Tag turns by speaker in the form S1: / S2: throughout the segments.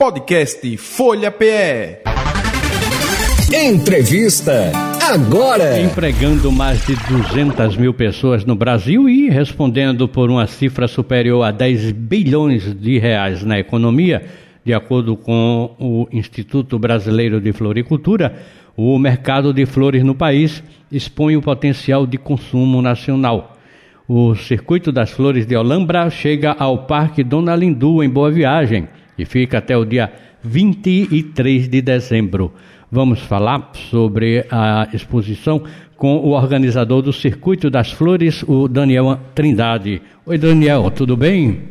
S1: Podcast Folha PE.
S2: Entrevista agora.
S3: Empregando mais de 200 mil pessoas no Brasil e respondendo por uma cifra superior a 10 bilhões de reais na economia, de acordo com o Instituto Brasileiro de Floricultura, o mercado de flores no país expõe o potencial de consumo nacional. O Circuito das Flores de Olambra chega ao Parque Dona Lindu, em Boa Viagem, e fica até o dia 23 de dezembro. Vamos falar sobre a exposição com o organizador do Circuito das Flores, o Daniel Trindade. Oi, Daniel, tudo bem?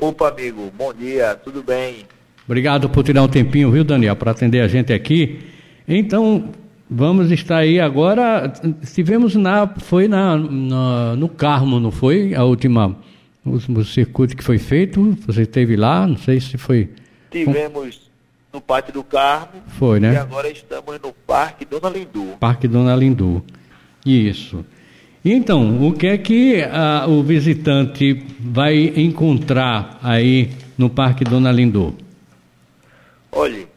S4: Opa, amigo, bom dia, tudo bem?
S3: Obrigado por tirar um tempinho, viu, Daniel, para atender a gente aqui. Então, vamos estar aí agora. Tivemos na. Foi na, na no Carmo, não foi? A última. O último circuito que foi feito. Você esteve lá, não sei se foi.
S4: Tivemos no Pátio do Carmo.
S3: Foi, né?
S4: E agora estamos no Parque Dona Lindu.
S3: Parque Dona Lindu. Isso. Então, o que é que ah, o visitante vai encontrar aí no Parque Dona Lindu?
S4: Olhe,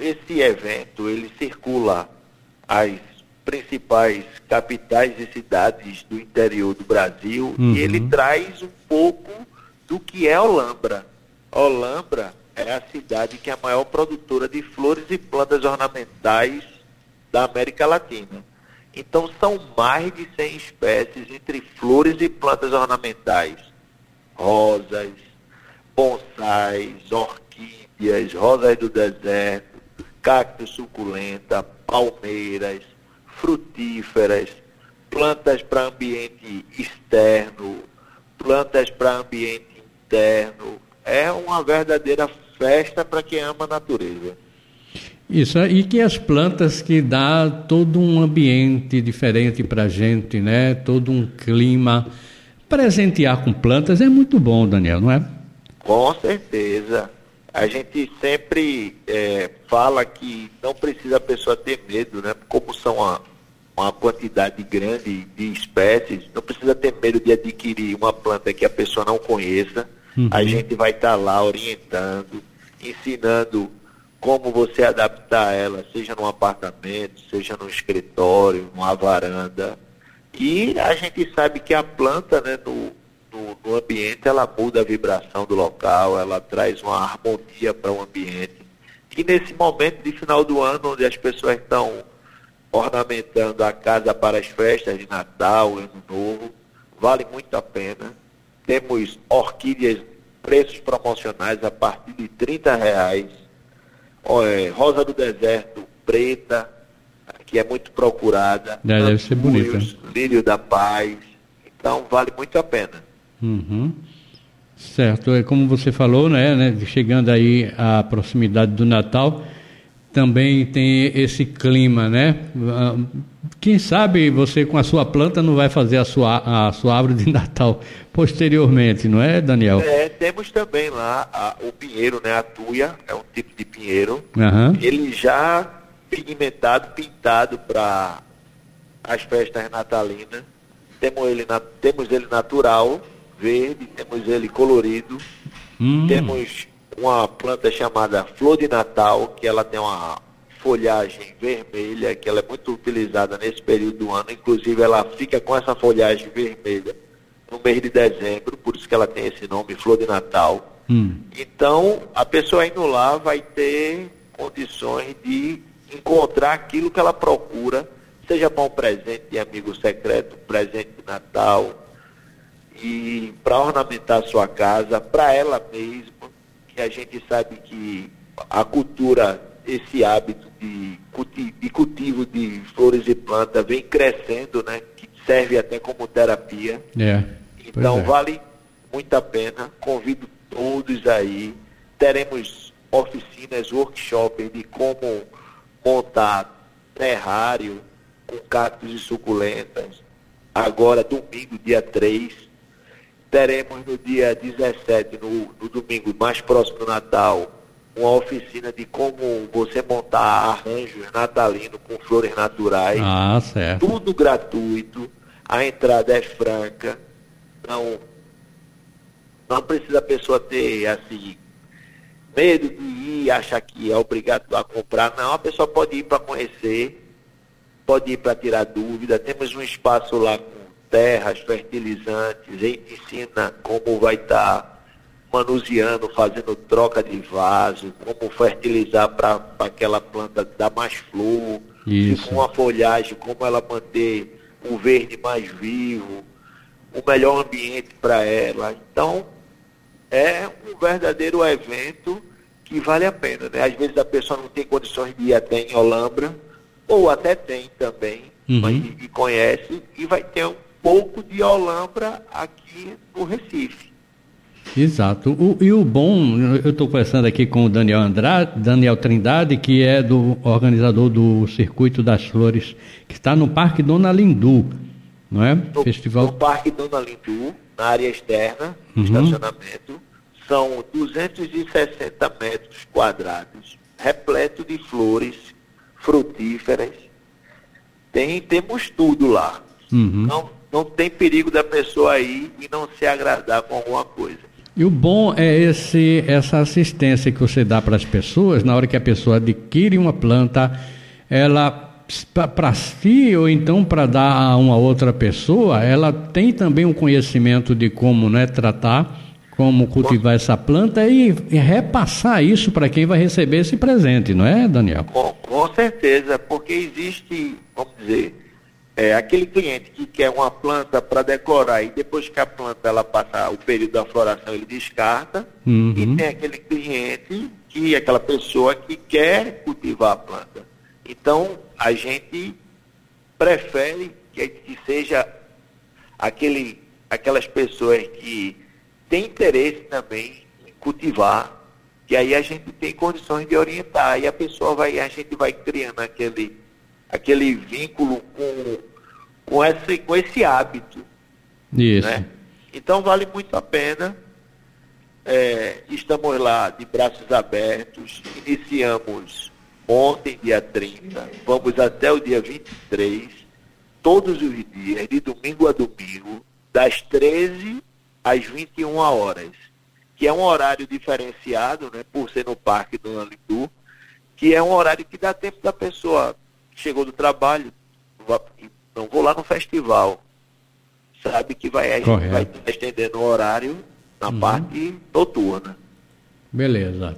S4: esse evento ele circula as principais capitais e cidades do interior do Brasil
S3: Uhum.
S4: e ele traz um pouco do que é Olambra. Olambra é a cidade que é a maior produtora de flores e plantas ornamentais da América Latina. Então são mais de 100 espécies entre flores e plantas ornamentais. Rosas, bonsais, orquídeas, rosas do deserto, cacto suculenta, palmeiras, frutíferas, plantas para ambiente externo, plantas para ambiente interno. É uma verdadeira festa para quem ama a natureza.
S3: Isso, e que as plantas que dá todo um ambiente diferente para a gente, né? Todo um clima. Presentear com plantas é muito bom, Daniel, não é?
S4: Com certeza. A gente sempre é, fala que não precisa a pessoa ter medo, né? Como são uma quantidade grande de espécies, não precisa ter medo de adquirir uma planta que a pessoa não conheça. A gente vai estar lá orientando, ensinando como você adaptar ela, seja num apartamento, seja num escritório, numa varanda. E a gente sabe que a planta, né, no, no, no ambiente, ela muda a vibração do local, ela traz uma harmonia para o ambiente. E nesse momento de final do ano, onde as pessoas estão ornamentando a casa para as festas de Natal, Ano Novo, vale muito a pena. Temos orquídeas, preços promocionais a partir de 30 reais. É, Rosa do Deserto, preta, que é muito procurada.
S3: É, deve ser bonita.
S4: Lírio da Paz. Então vale muito a pena.
S3: Uhum. Certo, é como você falou, né, né, chegando aí à proximidade do Natal, também tem esse clima, né? Ah, Quem sabe você com a sua planta não vai fazer a sua, a sua árvore de Natal posteriormente, não é, Daniel?
S4: É, temos também lá a- o pinheiro, né? A tuia, é um tipo de pinheiro.
S3: Aham.
S4: Ele já pigmentado, pintado para as festas natalinas. Temos ele, na- temos ele natural, verde, temos ele colorido.
S3: Hum,
S4: Temos uma planta chamada flor de Natal, que ela tem uma folhagem vermelha, que ela é muito utilizada nesse período do ano. Inclusive, ela fica com essa folhagem vermelha no mês de dezembro, por isso que ela tem esse nome, flor de Natal.
S3: hum.
S4: Então, a pessoa indo lá vai ter condições de encontrar aquilo que ela procura, seja para um presente de amigo secreto, um presente de Natal, e para ornamentar a sua casa, para ela mesma, que a gente sabe que a cultura, esse hábito de, de cultivo de flores e plantas vem crescendo, né? Que serve até como terapia.
S3: É.
S4: Então
S3: é.
S4: vale muito a pena. Convido todos aí. Teremos oficinas, workshops de como montar terrário com cactos e suculentas. Agora, domingo, dia 3. Teremos no dia 17, no, no domingo mais próximo do Natal, uma oficina de como você montar arranjos natalinos com flores naturais
S3: Ah, certo.
S4: tudo gratuito, a entrada é franca, não, não precisa a pessoa ter assim medo de ir, achar que é obrigado a comprar. Não, a pessoa pode ir para conhecer, pode ir para tirar dúvida. Temos um espaço lá com terras, fertilizantes, a gente ensina como vai estar tá manuseando, fazendo troca de vaso, como fertilizar para aquela planta dar mais flor,
S3: Isso.
S4: com a folhagem, como ela manter um verde mais vivo, o melhor ambiente para ela. Então, é um verdadeiro evento que vale a pena. Né? Às vezes a pessoa não tem condições de ir até em Olambra, ou até tem também,
S3: Uhum.
S4: mas e conhece, e vai ter um pouco de Olambra aqui no Recife.
S3: Exato. O- e o bom, eu estou conversando aqui com o Daniel Andrade, Daniel Trindade, que é do organizador do Circuito das Flores, que está no Parque Dona Lindu, não é?
S4: No,
S3: Festival.
S4: no Parque Dona Lindu, na área externa,
S3: Uhum.
S4: estacionamento, são 260 metros quadrados, repleto de flores frutíferas. Tem, temos tudo lá.
S3: Uhum.
S4: Não, não tem perigo da pessoa ir e não se agradar com alguma coisa.
S3: E o bom é esse, essa assistência que você dá para as pessoas, na hora que a pessoa adquire uma planta, ela para si ou então para dar a uma outra pessoa, ela tem também um conhecimento de como né, tratar, como cultivar essa planta e, e repassar isso para quem vai receber esse presente, não é, Daniel?
S4: Com, com certeza, porque existe, vamos dizer, é, aquele cliente que quer uma planta para decorar e depois que a planta ela passa o período da floração ele descarta
S3: Uhum.
S4: e tem aquele cliente que aquela pessoa que quer cultivar a planta. Então a gente prefere que, que seja aquele, aquelas pessoas que têm interesse também em cultivar, que aí a gente tem condições de orientar e a pessoa vai, a gente vai criando aquele, aquele vínculo com, com, esse, com esse hábito.
S3: Isso.
S4: Né? Então vale muito a pena. É, estamos lá de braços abertos. Iniciamos ontem, dia 30, vamos até o dia 23, todos os dias, de domingo a domingo, das 13 às 21 horas, que é um horário diferenciado, né, por ser no Parque do Nalindu, que é um horário que dá tempo da pessoa, chegou do trabalho, não vou lá no festival, sabe que vai,
S3: Correto.
S4: vai estendendo o horário na parte noturna.
S3: Beleza.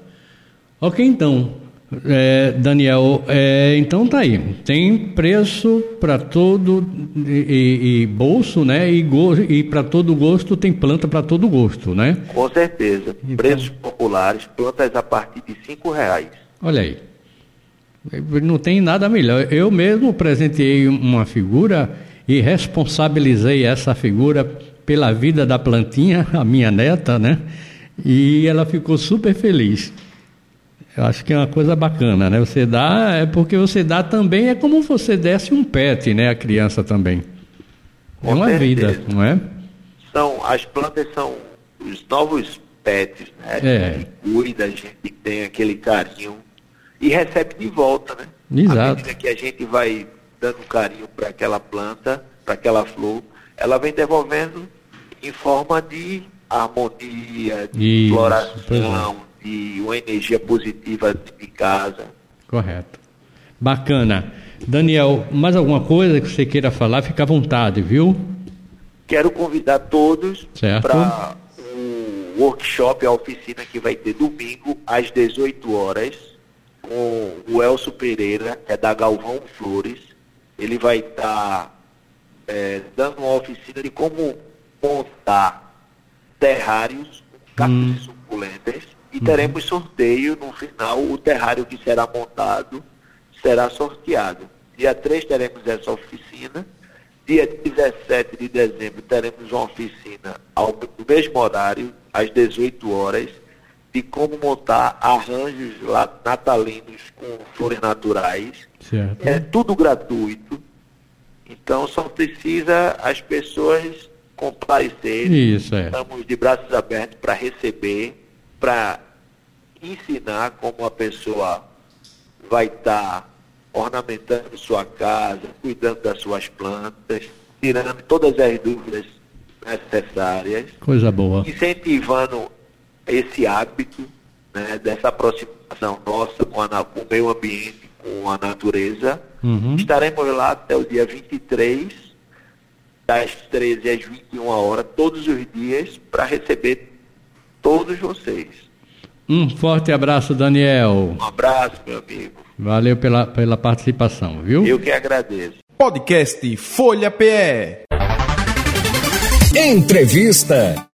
S3: Ok, então. É, Daniel, é, então tá aí. Tem preço para todo e, e- bolso, né? E, e para todo gosto tem planta para todo gosto, né?
S4: Com certeza.
S3: Então-
S4: Preços populares, plantas a partir de cinco reais.
S3: Olha aí. Não tem nada melhor. Eu mesmo presenteei uma figura e responsabilizei essa figura pela vida da plantinha, a minha neta, né? E ela ficou super feliz. Eu acho que é uma coisa bacana, né? Você dá, é porque você dá também, é como você desse um pet, né? A criança também. É
S4: Com
S3: uma vida,
S4: certeza.
S3: não é?
S4: São, as plantas são os novos pets, né?
S3: É.
S4: A gente cuida, a gente tem aquele carinho e recebe de volta, né?
S3: Exato.
S4: À medida que a gente vai dando carinho para aquela planta, para aquela flor, ela vem devolvendo em forma de harmonia, de
S3: Isso,
S4: floração, de uma energia positiva de casa.
S3: Correto. Bacana. Daniel, mais alguma coisa que você queira falar, fica à vontade, viu?
S4: Quero convidar todos para um workshop, a oficina que vai ter domingo às 18 horas com o Elcio Pereira, que é da Galvão Flores. Ele vai estar dando uma oficina de como montar terrários com cactos
S3: Hum.
S4: e suculentas e teremos sorteio no final. O terrário que será montado será sorteado. Dia 3 teremos essa oficina. Dia 17 de dezembro teremos uma oficina ao no mesmo horário, às 18 horas, de como montar arranjos lá, natalinos com flores naturais.
S3: Certo.
S4: É tudo gratuito. Então só precisa as pessoas comparecerem.
S3: Isso, é.
S4: Estamos de braços abertos para receber, para ensinar como a pessoa vai estar ornamentando sua casa, cuidando das suas plantas, tirando todas as dúvidas necessárias,
S3: Coisa boa.
S4: incentivando esse hábito né, dessa aproximação nossa com, a, com o meio ambiente, com a natureza. Uhum. Estaremos lá até o dia 23, das 13 às 21 horas, todos os dias, para receber todos vocês.
S3: Um forte abraço, Daniel.
S4: Um abraço, meu amigo.
S3: Valeu pela, pela participação, viu?
S4: Eu que agradeço.
S1: Podcast Folha PE.
S2: Entrevista.